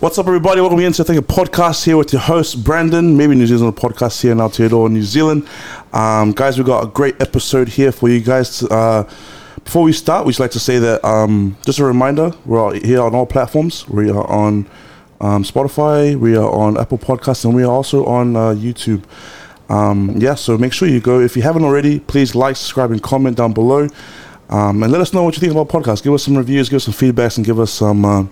What's up, everybody? Welcome again to the podcast here with your host Brandon, maybe New Zealand podcast here in Aotearoa, New Zealand. Um, guys, we've got a great episode here for you guys. Uh, before we start, we'd like to say that um, just a reminder: we're here on all platforms. We are on um, Spotify, we are on Apple Podcasts, and we are also on uh, YouTube. Um, yeah, so make sure you go. If you haven't already, please like, subscribe, and comment down below. Um, and let us know what you think about podcasts. Give us some reviews, give us some feedbacks, and give us some uh,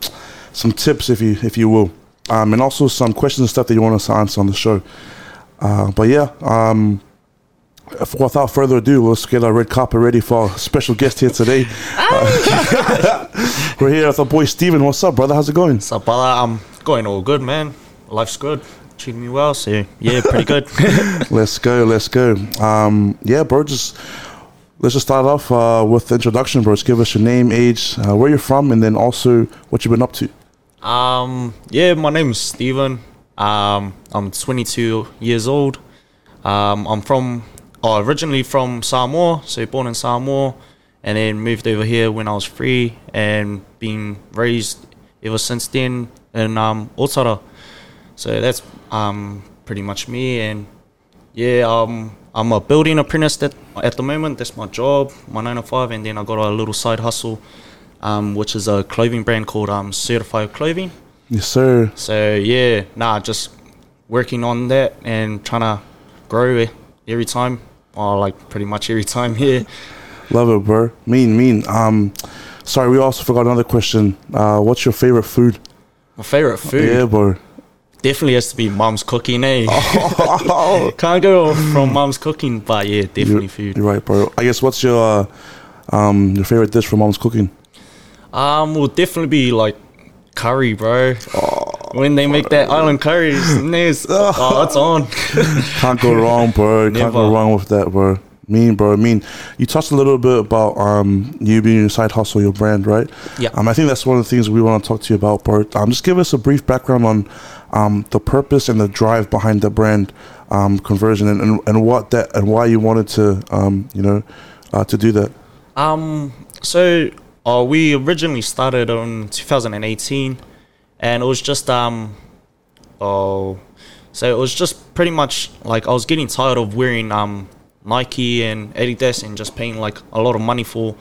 some tips, if you if you will, um, and also some questions and stuff that you want us to answer on the show. Uh, but yeah, um, without further ado, let's get our red carpet ready for our special guest here today. Uh, we're here with our boy Steven. What's up, brother? How's it going? So, brother, I'm going all good, man. Life's good. Treating me well, so yeah, pretty good. let's go, let's go. Um, yeah, bro, just let's just start off uh, with the introduction, bro. Just give us your name, age, uh, where you're from, and then also what you've been up to. Um, yeah, my name's Steven. Um, I'm 22 years old. Um, I'm from oh, originally from Samoa, so born in Samoa, and then moved over here when I was three, and been raised ever since then in um, Otara. So that's um, pretty much me, and yeah, um, I'm a building apprentice at, at the moment. That's my job, my nine to five, and then I got a little side hustle, um, which is a clothing brand called um, Certified Clothing. Yes, sir. So yeah, nah, just working on that and trying to grow it every time, or like pretty much every time here. Love it, bro. Mean, mean. Um, sorry, we also forgot another question. Uh, what's your favorite food? My favorite food. Yeah, bro. Definitely has to be mom's cooking, eh? Oh. Can't go from mom's cooking, but yeah, definitely you're, food. You're right, bro. I guess what's your uh, um your favorite dish from mom's cooking? Um, will definitely be like curry, bro. Oh, when they make that island curry, it's, oh, it's on. Can't go wrong, bro. Can't go wrong with that, bro. Mean, bro. I mean, you touched a little bit about um, you being your side hustle, your brand, right? Yeah. Um, I think that's one of the things we want to talk to you about, bro. Um, just give us a brief background on um, the purpose and the drive behind the brand um, conversion and, and, and what that and why you wanted to, um, you know, uh, to do that. Um. So, uh, we originally started in 2018, and it was just um, oh, so it was just pretty much like I was getting tired of wearing um Nike and Adidas and just paying like a lot of money for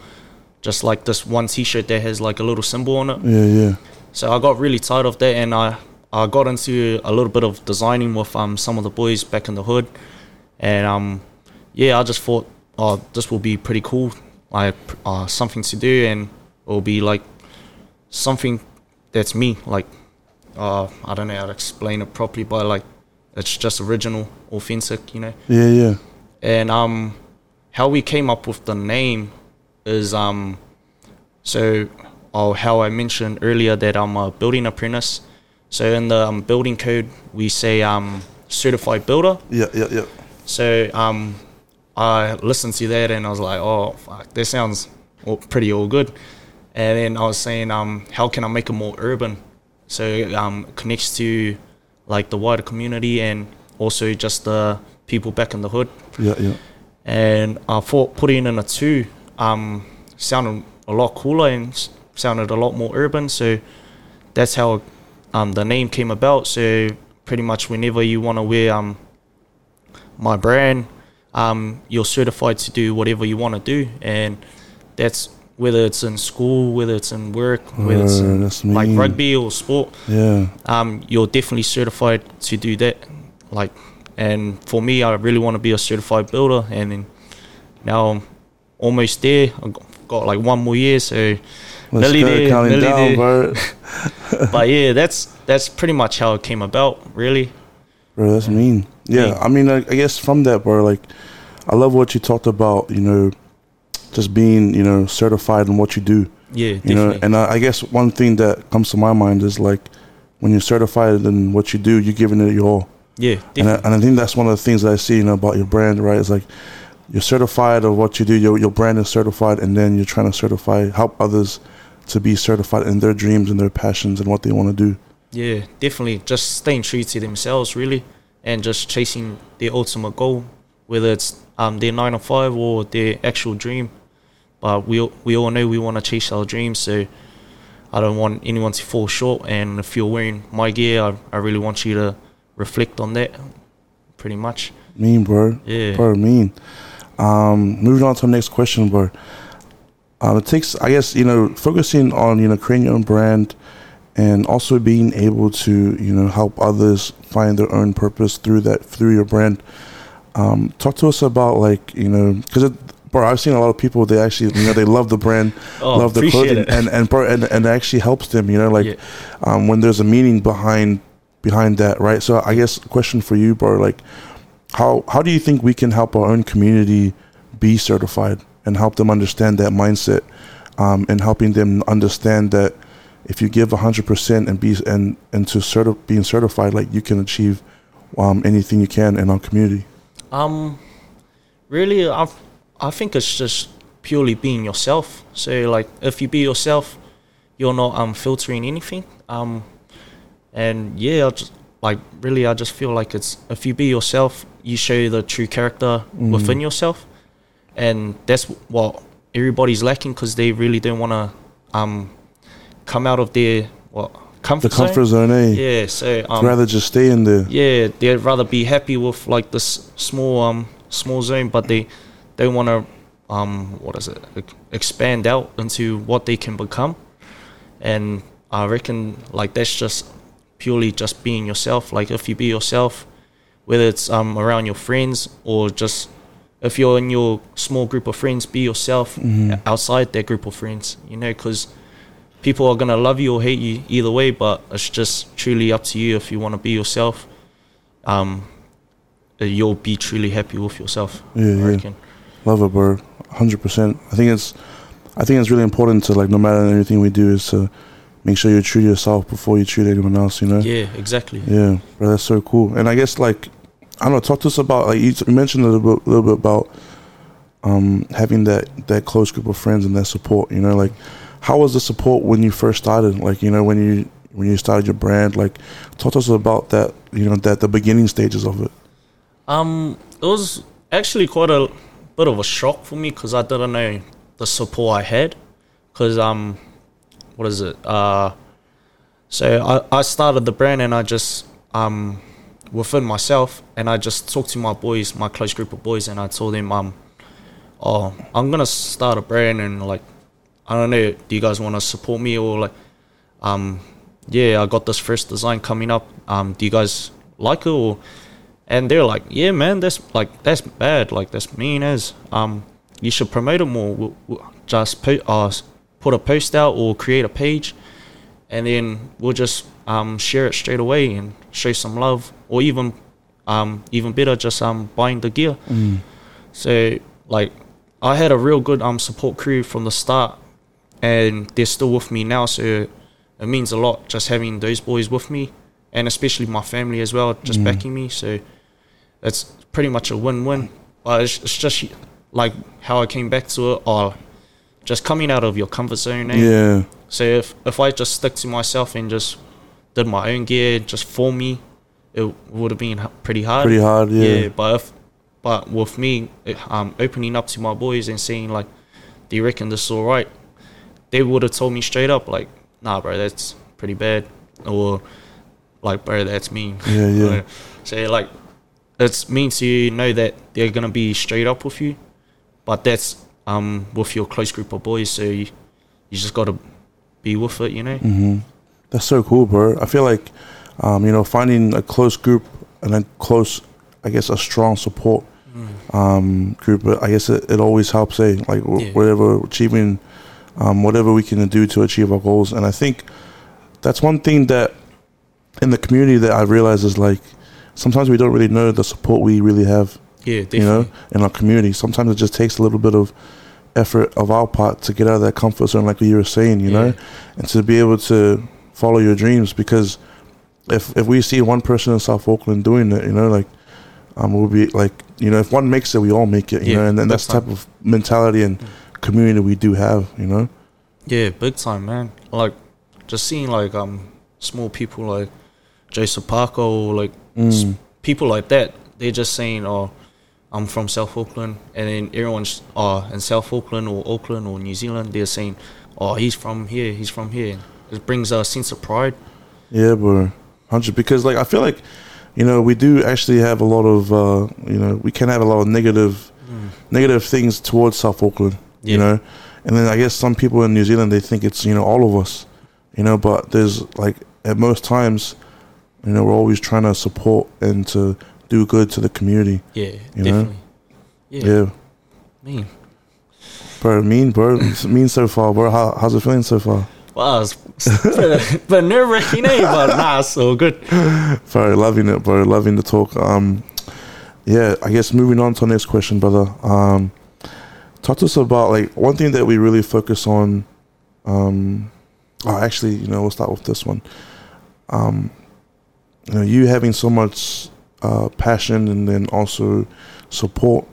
just like this one T-shirt that has like a little symbol on it. Yeah, yeah. So I got really tired of that, and I I got into a little bit of designing with um some of the boys back in the hood, and um yeah, I just thought oh this will be pretty cool, like uh, something to do, and it will be like something that's me, like uh I don't know how to explain it properly, but like it's just original, authentic, you know. Yeah, yeah. And um, how we came up with the name is um, so oh, how I mentioned earlier that I'm a building apprentice. So in the um, building code, we say um, certified builder. Yeah, yeah, yeah. So um, I listened to that and I was like, oh, fuck, that sounds all, pretty all good. And then I was saying, um, how can I make it more urban? So um, connects to like the wider community and also just the people back in the hood. Yeah, yeah. And I thought putting in a two um, sounded a lot cooler and sounded a lot more urban. So that's how um, the name came about. So pretty much whenever you want to wear um, my brand, um, you're certified to do whatever you want to do, and that's whether it's in school, whether it's in work, whether it's Uh, in, like rugby or sport Yeah. um, you're definitely certified to do that. Like, and for me, I really want to be a certified builder, and then now I'm almost there. I've got, like one more year, so Let's nearly there, nearly down, there. but yeah, that's that's pretty much how it came about, really. Bro, that's mean. Yeah, Yeah. I mean, I, I guess from that, bro, like, I love what you talked about. You know, just being, you know, certified in what you do. Yeah, You definitely. know, and I, I guess one thing that comes to my mind is like, when you're certified in what you do, you're giving it your all. yeah, And I, definitely. and I think that's one of the things that I see, you know, about your brand, right? It's like you're certified of what you do. Your your brand is certified, and then you're trying to certify, help others to be certified in their dreams and their passions and what they want to do. yeah, definitely. Just staying true to themselves, really, and just chasing their ultimate goal, whether it's um, their nine to five or their actual dream. But we all- we all know we want to chase our dreams, so I don't want anyone to fall short. And if you're wearing my gear, I, I really want you to reflect on that. Pretty much. Mean, bro. Yeah. Bro, mean. Um, moving on to the next question, bro. Um, it takes, I guess, you know, focusing on, you know, creating your own brand and also being able to, you know, help others find their own purpose through that, through your brand. Um, talk to us about, like, you know, because, bro, I've seen a lot of people, they actually, you know, they love the brand, Oh, love the clothing, it. and, and, bro, and, and it actually helps them, you know, like, Yeah. um, when there's a meaning behind, behind that, right? So I guess, question for you, bro, like, how how do you think we can help our own community be certified and help them understand that mindset um, and helping them understand that if you give 100% and be and and to certi- being certified like you can achieve um, anything you can in our community Um, really, I I think it's just purely being yourself. So like, if you be yourself, you're not um filtering anything. Um, and yeah, I just like really, I just feel like it's if you be yourself, you show the true character within yourself, and that's what everybody's lacking because they really don't want to um come out of their what the comfort, comfort zone eh Yeah, so um, rather just stay in there yeah, they'd rather be happy with like this small um small zone, but they they want to um what is it expand out into what they can become, and I reckon like that's just purely just being yourself. Like if you be yourself, whether it's um around your friends or just if you're in your small group of friends, be yourself outside that group of friends. You know, because people are gonna love you or hate you either way, but it's just truly up to you if you want to be yourself. Um, uh, you'll be truly happy with yourself. Yeah, yeah. love it bro 100% i think it's i think it's really important to like no matter anything we do is to make sure you treat yourself before you treat anyone else you know Yeah, exactly. Yeah, bro, that's so cool. And I guess like I don't know, talk to us about like you, mentioned a little bit, little bit about um, having that that close group of friends and that support. You know, like how was the support when you first started? Like you know when you when you started your brand, like talk us about that. You know that the beginning stages of it. Um, it was actually quite a bit of a shock for me because I didn't know the support I had. Because um, what is it? Uh, so I I started the brand and I just um within myself and I just talked to my boys, my close group of boys, and I told them um, oh, I'm gonna start a brand and like I don't know, do you guys want to support me or like um, yeah, I got this first design coming up. Um, do you guys like it or and they're like, yeah, man, that's like that's bad, like that's mean as um, you should promote it more. We'll, we'll just put uh, put a post out or create a page, and then we'll just um share it straight away and show some love, or even um even better, just um buying the gear. So like, I had a real good um support crew from the start, and they're still with me now. So it means a lot just having those boys with me, and especially my family as well, just backing me. So it's pretty much a win-win. But it's, it's just like how I came back to it, or just coming out of your comfort zone. eh? Yeah, So if if I just stick to myself and just did my own gear just for me, it would have been pretty hard. pretty hard. Yeah, but if but with me it, um opening up to my boys and saying like, do you reckon this is alright? They would have told me straight up like, nah, bro, that's pretty bad, or like, bro, that's mean. Yeah, yeah. so like, it's mean to know that they're gonna be straight up with you, but that's um with your close group of boys, so you, you just gotta be with it, you know. Mm-hmm. That's so cool, bro. I feel like, um, you know, finding a close group and a close, I guess, a strong support um, group. but I guess it, it always helps. Eh? Like Yeah. whatever achieving, um, whatever we can do to achieve our goals. And I think that's one thing that in the community that I realize is like sometimes we don't really know the support we really have Yeah, definitely. you know, in our community. Sometimes it just takes a little bit of effort of our part to get out of that comfort zone, like you were saying, you know, and to be able to follow your dreams. Because if if we see one person in South Auckland doing it, you know, like um, we'll be like, you know, if one makes it, we all make it, you Yeah, know, and then that's the type of mentality and community we do have, you know. Yeah, big time, man. Like just seeing like um small people like Jason Parker or like Mm. people like that. They're just saying, "Oh, I'm from South Auckland," and then everyone's uh in South Auckland or Auckland or New Zealand. They're saying, "Oh, he's from here. He's from here." it brings a sense of pride. Yeah, bro, hundred. Because like I feel like, you know, we do actually have a lot of, uh, you know, we can have a lot of negative, negative things towards South Auckland. You know, and then I guess some people in New Zealand they think it's you know all of us, you know, but there's like at most times, you know, we're always trying to support and to do good to the community. Yeah, You know? definitely. Yeah, Yeah, mean. bro, mean, bro, mean so far, bro. How, how's it feeling so far? Wow, it's, it's but nerve wracking, eh? But nah, so good. Bro, loving it, bro. Loving the talk. Um, yeah, I guess moving on to our next question, brother. Um, talk to us about like one thing that we really focus on. Um, oh, actually, you know, we'll start with this one. Um, you know, you having so much uh, passion and then also support,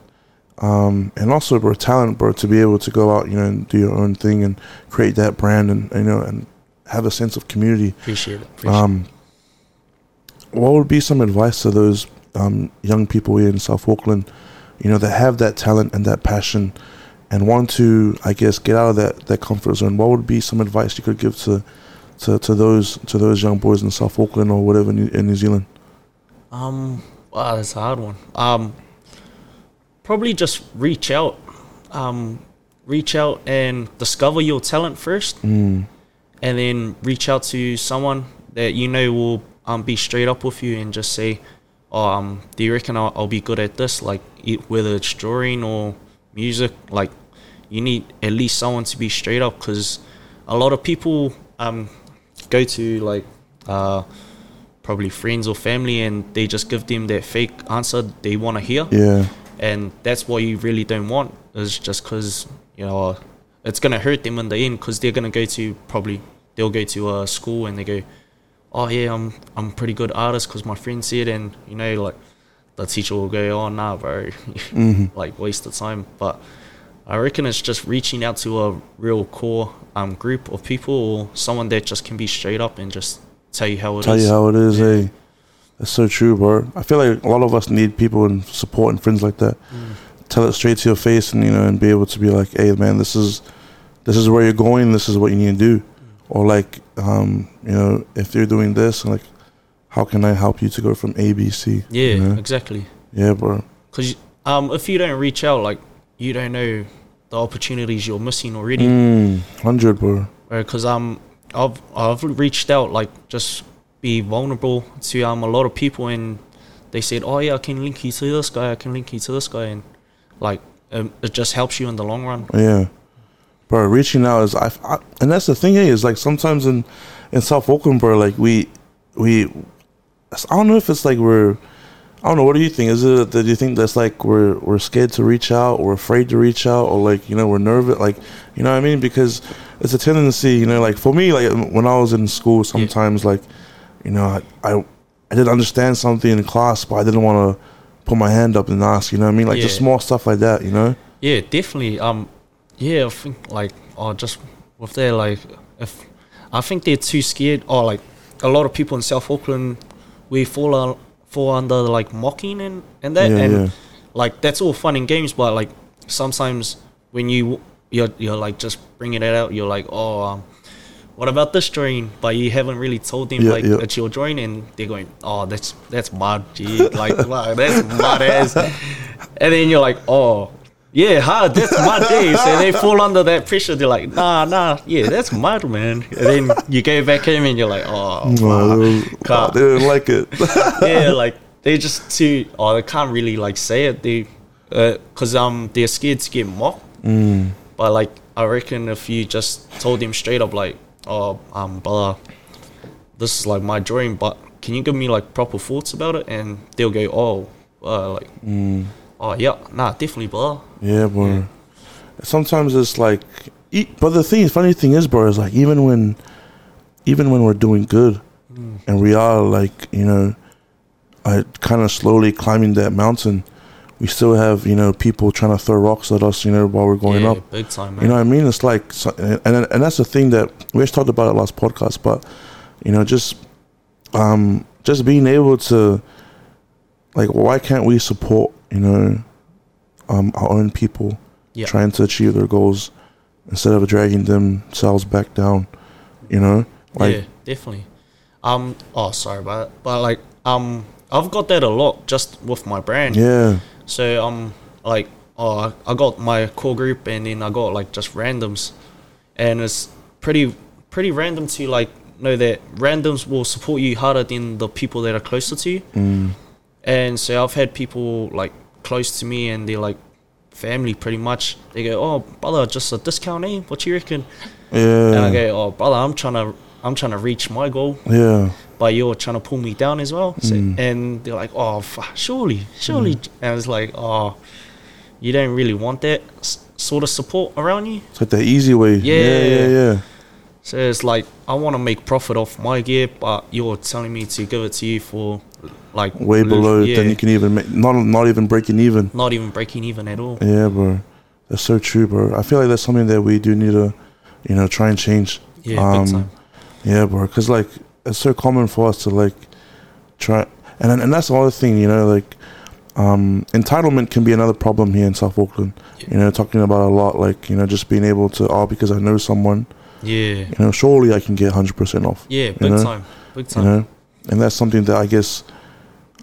um, and also bro, talent, bro, to be able to go out, you know, and do your own thing and create that brand and you know and have a sense of community. Appreciate it. Appreciate Um, what would be some advice to those um, young people here in South Auckland, you know, that have that talent and that passion, and want to, I guess, get out of that, that comfort zone? What would be some advice you could give to, to, to those to those young boys in South Auckland or whatever New, in New Zealand? Um, wow, that's a hard one. Um, probably just reach out. Um, reach out and discover your talent first, Mm, and then reach out to someone that you know will um, be straight up with you and just say, oh, um, do you reckon I'll, I'll be good at this? Like, it, whether it's drawing or music, like, you need at least someone to be straight up because a lot of people um, go to, like, uh, probably friends or family and they just give them that fake answer they want to hear. Yeah, and that's what you really don't want. Is just because you know it's gonna hurt them in the end because they're gonna go to probably they'll go to a school and they go oh yeah i'm i'm a pretty good artist because my friend said and you know like the teacher will go oh nah bro hmm like waste of time. But i reckon it's just reaching out to a real core um group of people or someone that just can be straight up and just tell you how it is. tell you how it is. Hey, that's so true, bro. I feel like a lot of us need people and support and friends like that. Mm. tell it straight to your face and you know and be able to be like hey man this is this is where you're going this is what you need to do or like um you know if you're doing this like how can i help you to go from a b c yeah you know? exactly yeah bro Because um, if you don't reach out, like you don't know the opportunities you're missing already. mm, 100 bro Because um, I've I've reached out, like just be vulnerable to um a lot of people, and they said, "Oh yeah, I can link you to this guy. I can link you to this guy," and like um, it just helps you in the long run. yeah bro reaching out is I, I and that's the thing hey, is like sometimes in in south auckland bro like we we i don't know if it's like we're I don't know. What do you think? Is it that you think that's like we're we're scared to reach out, or afraid to reach out, or like you know we're nervous, like you know what I mean? Because it's a tendency, you know. Like for me, like when I was in school, sometimes like you know I I, I didn't understand something in class, but I didn't want to put my hand up and ask. You know what I mean? Like just small stuff like that. You know? Yeah, definitely. Um, yeah, I think like oh, just with their like if I think they're too scared. Or like a lot of people in South Auckland, we fall uh, fall under like mocking and and that, Yeah, and yeah. like that's all fun and games. But like sometimes when you you're you're like just bringing it out, you're like oh. Um, what about this drawing? But you haven't really told them Yeah, like yeah. it's your drawing, and they're going, "Oh, that's that's mud, gee, like wow, that's mud as." And then you're like, "Oh, yeah, hard. That's mud days." And they fall under that pressure. They're like, "Nah, nah, yeah, that's mud, man." And then you go back home and you're like, "Oh, Oh, wow. they didn't like it. yeah." Like they just too. Oh, they can't really like say it. They, because um, they're scared to get mocked. mm, But like, I reckon if you just told them straight up, like, "Oh, um, brother, this is like my dream, but can you give me like proper thoughts about it?" And they'll go, "Oh, uh, like, mm. oh yeah, nah, definitely, brother." Yeah, bro. Yeah. Sometimes it's like, but the thing, funny thing is, bro, is like even when, even when we're doing good, Mm. and we are like you know, I kind of slowly climbing that mountain, we still have you know people trying to throw rocks at us, you know, while we're going yeah, up. big time, man. You know what I mean? It's like, and and that's the thing that we just talked about it last podcast, but you know, just um, just being able to, like, why can't we support you know, um, our own people Yeah. trying to achieve their goals instead of dragging themselves back down? You know, Like, yeah, definitely. Um. Oh, sorry about it. But like, um, I've got that a lot just with my brand. yeah, So um, like, oh, I got my core group, and then I got like just randoms, and it's pretty pretty random to like know that randoms will support you harder than the people that are closer to you. mm, And so I've had people like close to me, and they're like family pretty much. They go, "Oh, brother, just a discount, eh? What you reckon?" Yeah. And I go, "Oh, brother, I'm trying to." I'm trying to reach my goal, yeah, but you're trying to pull me down as well. So, Mm. And they're like, "Oh, surely, surely." And it's like, "Oh, you don't really want that s- sort of support around you." it's like the easy way. yeah, yeah, Yeah. yeah. So it's like I want to make profit off my gear, but you're telling me to give it to you for like Way below yeah, than you can even make. Not not even breaking even. not even breaking even at all. Yeah, bro. That's so true, bro. I feel like that's something that we do need to, you know, try and change. Yeah, Um, big time. Yeah, bro. Because like it's so common for us to like try, and and that's the other thing, you know, like um, entitlement can be another problem here in South Auckland. Yeah. You know, talking about a lot, like you know, just being able to oh because I know someone, Yeah, you know, surely I can get hundred percent off. yeah, big know? time, big You time. know, and that's something that I guess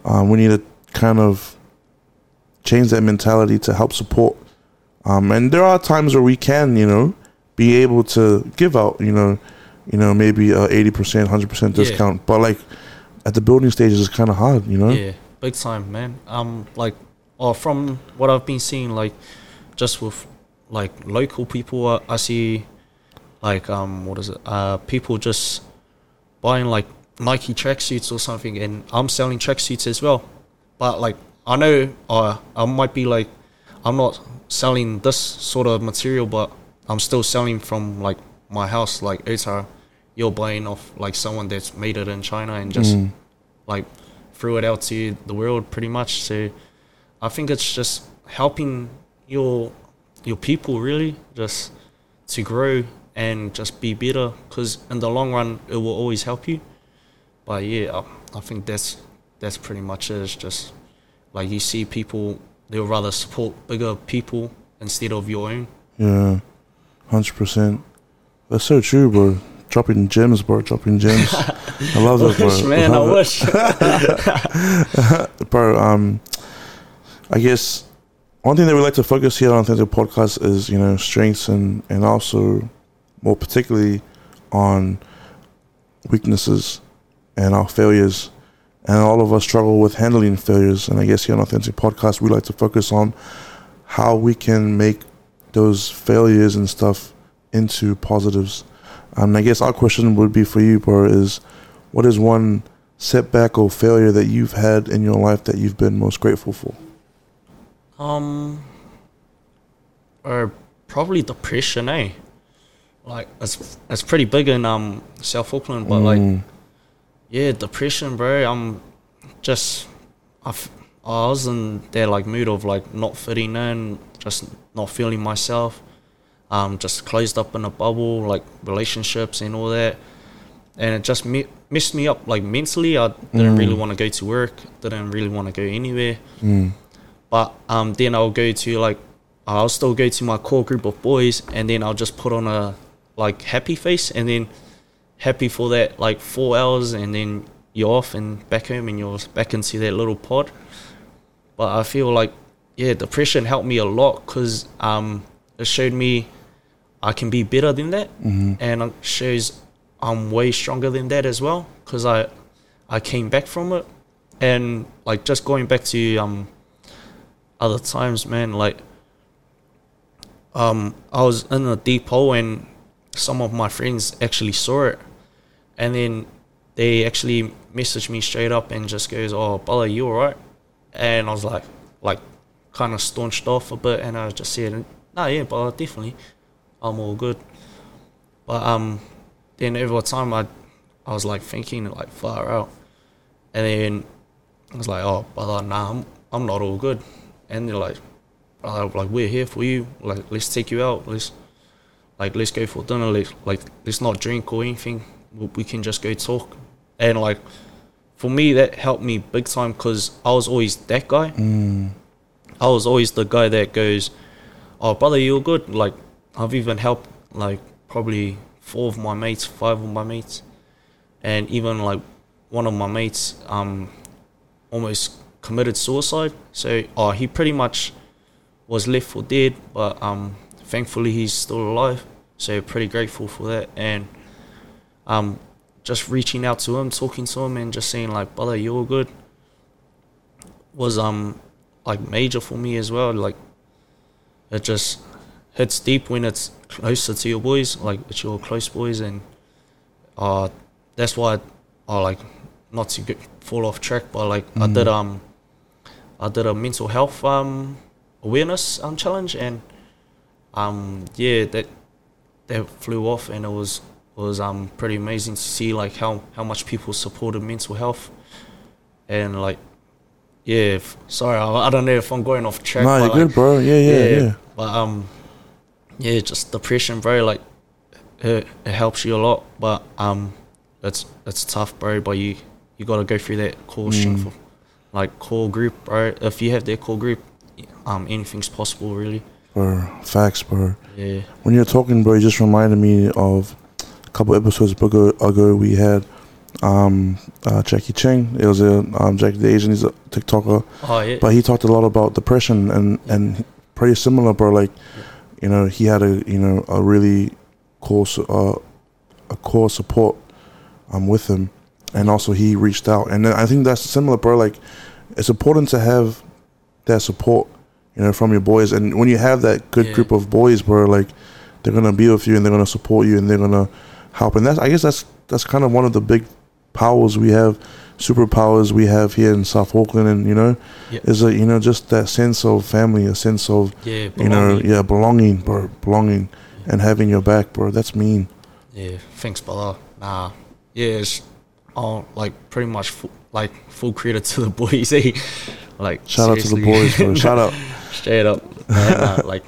um, we need to kind of change that mentality to help support. Um, and there are times where we can, you know, be able to give out, you know, you know, maybe a eighty percent, hundred percent Yeah. discount. But like at the building stages, it's kind of hard, you know. Yeah, big time, man. Um, like, or from what I've been seeing, like, just with like local people, I, I see, like, um, what is it? Uh, people just buying like Nike tracksuits or something, and I'm selling tracksuits as well. But like, I know, uh, I might be like, I'm not selling this sort of material, but I'm still selling from like my house, like Ota. You're buying off like someone that's made it in China and just Mm. like threw it out to the world pretty much. So I think it's just helping your your people really just to grow and just be better because in the long run it will always help you. But yeah, I, I think that's that's pretty much it. It's just like you see people they'll rather support bigger people instead of your own. Yeah, hundred percent. That's so true, bro. Dropping gems, bro. Dropping gems. I love that, bro. Man, I it. wish. bro. Um, I guess one thing that we like to focus here on the podcast is you know strengths and and also more particularly on weaknesses and our failures. And all of us struggle with handling failures. And I guess here on Authentic Podcast, we like to focus on how we can make those failures and stuff into positives. And I guess our question would be for you, bro, is what is one setback or failure that you've had in your life that you've been most grateful for? Um, or probably depression, eh? Like it's it's pretty big in um South Auckland, but like Mm, yeah, depression, bro. I'm just I, f- I was in that like mood of like not fitting in, just not feeling myself. Um, just closed up in a bubble, like relationships and all that, and it just me- messed me up like mentally. I didn't really Mm. want to go to work, didn't really want to go anywhere. mm, But um, then I'll go to like I'll still go to my core group of boys, and then I'll just put on a like happy face, and then happy for that like four hours, and then you're off and back home, and you're back into that little pod. But I feel like yeah, depression helped me a lot because um, it showed me I can be better than that, mhm, and it shows I'm way stronger than that as well because I I came back from it. And like just going back to um other times man like um I was in a deep hole and some of my friends actually saw it. And then they actually messaged me straight up and just goes oh brother you alright? And I was like like kind of staunched off a bit and I just said "No, yeah brother definitely. I'm all good. But um then over time I I was like thinking like far out. And then I was like oh brother nah I'm, I'm not all good. And they're like like we're here for you. Like let's take you out. Let's like let's go for dinner let's like let's not drink or anything. We, can just go talk. And like for me that helped me big time because I was always that guy. Mm, I was always the guy that goes, "Oh, brother, you're good." Like I've even helped like probably four of my mates, five of my mates, and even like one of my mates um almost committed suicide. So oh, he pretty much was left for dead, but um thankfully he's still alive. So pretty grateful for that, and um just reaching out to him, talking to him, and just saying like, brother, you're good, was um like major for me as well. Like it just hits deep when it's closer to your boys, like it's your close boys, and uh that's why I like not to get, fall off track, but like I did um I did a mental health um awareness um challenge, and um yeah that that flew off, and it was was um pretty amazing to see like how how much people supported mental health, and like yeah, if, sorry, I, I don't know if I'm going off track. No, you're like, good, bro. Yeah, yeah, yeah. But um, yeah, just depression, bro. Like, it, it helps you a lot, but um, it's it's tough, bro. But you you gotta go through that core Mm. strength, like core group, bro. If you have that core group, um, anything's possible, really. Bro, facts, bro. Yeah, When you're talking, bro, you just reminded me of a couple episodes ago. ago we had um, uh, Jackie Chang. It was a um, Jackie the Asian. He's a TikToker, oh yeah, but he talked a lot about depression and and pretty similar, bro. Like, you know, he had a you know a really core uh, a core support um with him, and also he reached out, and I think that's similar, bro. Like, it's important to have that support, you know, from your boys, and when you have that good Yeah. group of boys, bro, like they're gonna be with you and they're gonna support you and they're gonna help, and that's I guess that's that's kind of one of the big powers we have, superpowers we have here in South Auckland, and you know, Yeah. is a you know just that sense of family, a sense of yeah, you know, yeah, belonging, bro, belonging, and having your back, bro. That's mean. Yeah, thanks, brother. Nah, yeah, it's all like pretty much full, like full credit to the boys. Eh? Like Shout out to the boys, bro. Shout out. Straight up, man, like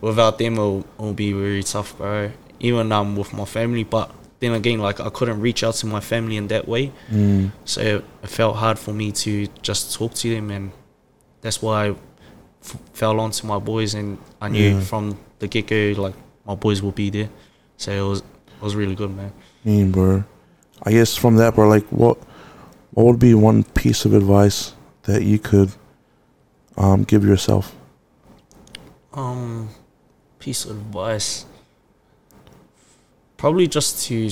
without them, it'll, it'll be very tough, bro. Even um with my family, but then again, like I couldn't reach out to my family in that way, Mm, so it, it felt hard for me to just talk to them, and that's why I f- fell onto my boys, and I knew Yeah. from the get go, like my boys will be there. So it was it was really good, man. mean, bro. I guess from that, bro, like what, what would be one piece of advice that you could, um, give yourself? Um, piece of advice. Probably just to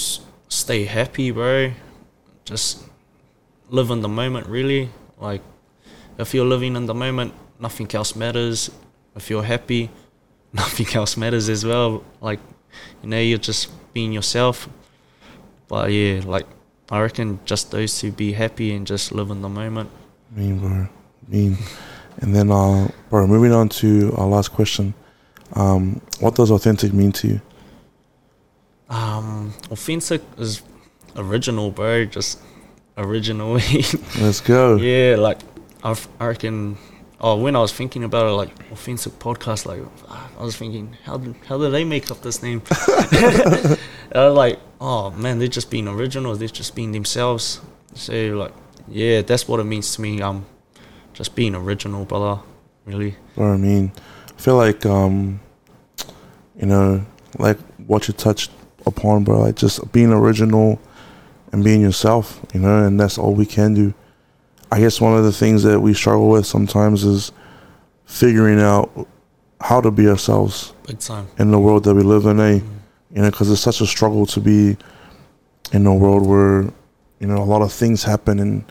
stay happy, bro. Just live in the moment, really. Like, if you're living in the moment, nothing else matters. If you're happy, nothing else matters as well. Like, you know, you're just being yourself. But yeah, like, I reckon just those two be happy and just live in the moment. Mean, bro. Mean. And then, uh, bro, moving on to our last question. Um, what does authentic mean to you? Um, authentic is original, bro. Just original. Let's go. yeah, like I, I reckon. Oh, when I was thinking about it, like authentic podcast, like I was thinking, how did how did they make up this name? I was like, oh man, they're just being original. They're just being themselves. So like, yeah, that's what it means to me. Um, just being original, brother. Really. Bro, I mean, I feel like, um, you know, like what you touched upon, bro, like just being original and being yourself, you know, and that's all we can do. I guess one of the things that we struggle with sometimes is figuring out how to be ourselves Big time. in the world that we live in, eh? Mm. You know, because it's such a struggle to be in a world where, you know, a lot of things happen and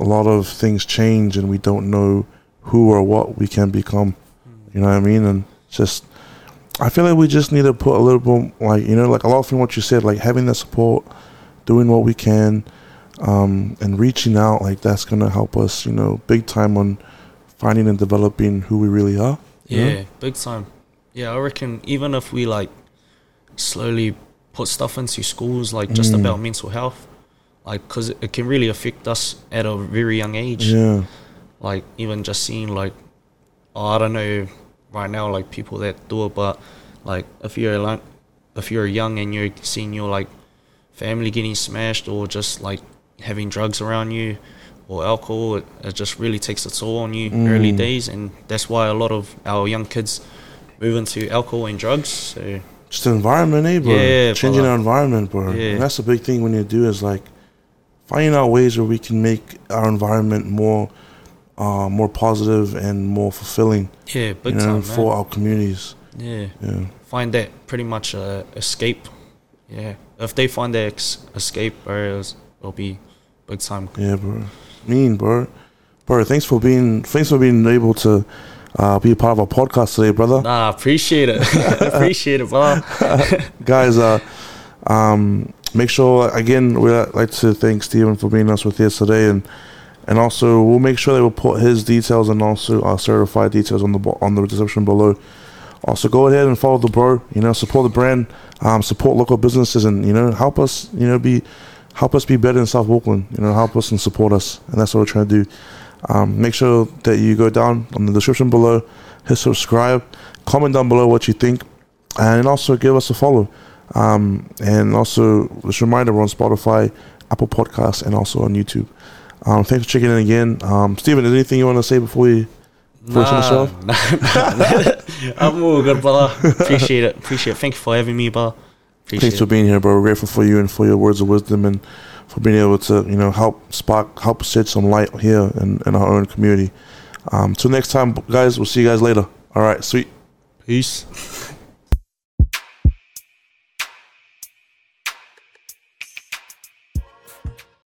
a lot of things change and we don't know who or what we can become. You know what I mean? And just, I feel like we just need to put a little bit, like, you know, like a lot from what you said, like having the support, doing what we can, um, and reaching out, like that's going to help us, you know, big time on finding and developing who we really are. Yeah, big time. Yeah, I reckon even if we like slowly put stuff into schools, like just Mm. about mental health, like because it, can really affect us at a very young age. Yeah. Like even just seeing like, oh, I don't know, right now like people that do it, but like if you're like if you're young and you're seeing your like family getting smashed or just like having drugs around you or alcohol, it, it just really takes a toll on you early Mm. days, and that's why a lot of our young kids move into alcohol and drugs. So Just the environment, eh, bro? Yeah, Changing brother. our environment, bro. Yeah. And that's the big thing when you do is like finding out ways where we can make our environment more uh, more positive and more fulfilling Yeah, big you know, time, for our communities. Yeah, Yeah. find that pretty much a escape. Yeah, if they find their ex- escape areas, it'll be big time. Yeah, bro. Mean, bro. Bro, thanks for being thanks for being able to uh, be a part of our podcast today, brother. Nah, appreciate it. appreciate it, bro. Guys, uh, um, make sure again we'd like to thank Stephen for being us with us today, and and also we'll make sure that we'll put his details and also our certified details on the on the description below. Also, go ahead and follow the bro. You know, support the brand, um, support local businesses, and you know, help us. You know, be help us be better in South Auckland. You know, help us and support us, and that's what we're trying to do. Um, make sure that you go down on the description below, hit subscribe, comment down below what you think, and also give us a follow. Um, and also, just a reminder, we're on Spotify, Apple Podcasts, and also on YouTube. Um, thanks for checking in again. Um, Steven, is there anything you want to say before we Finish on the show? nah, nah. I'm all good, brother. Appreciate it. Appreciate it. Thank you for having me, brother. Appreciate Thanks for being here, bro. We're grateful for you and for your words of wisdom and for being able to, you know, help spark, help shed some light here in, in our own community. Um, till next time, guys. We'll see you guys later. All right, sweet. Peace.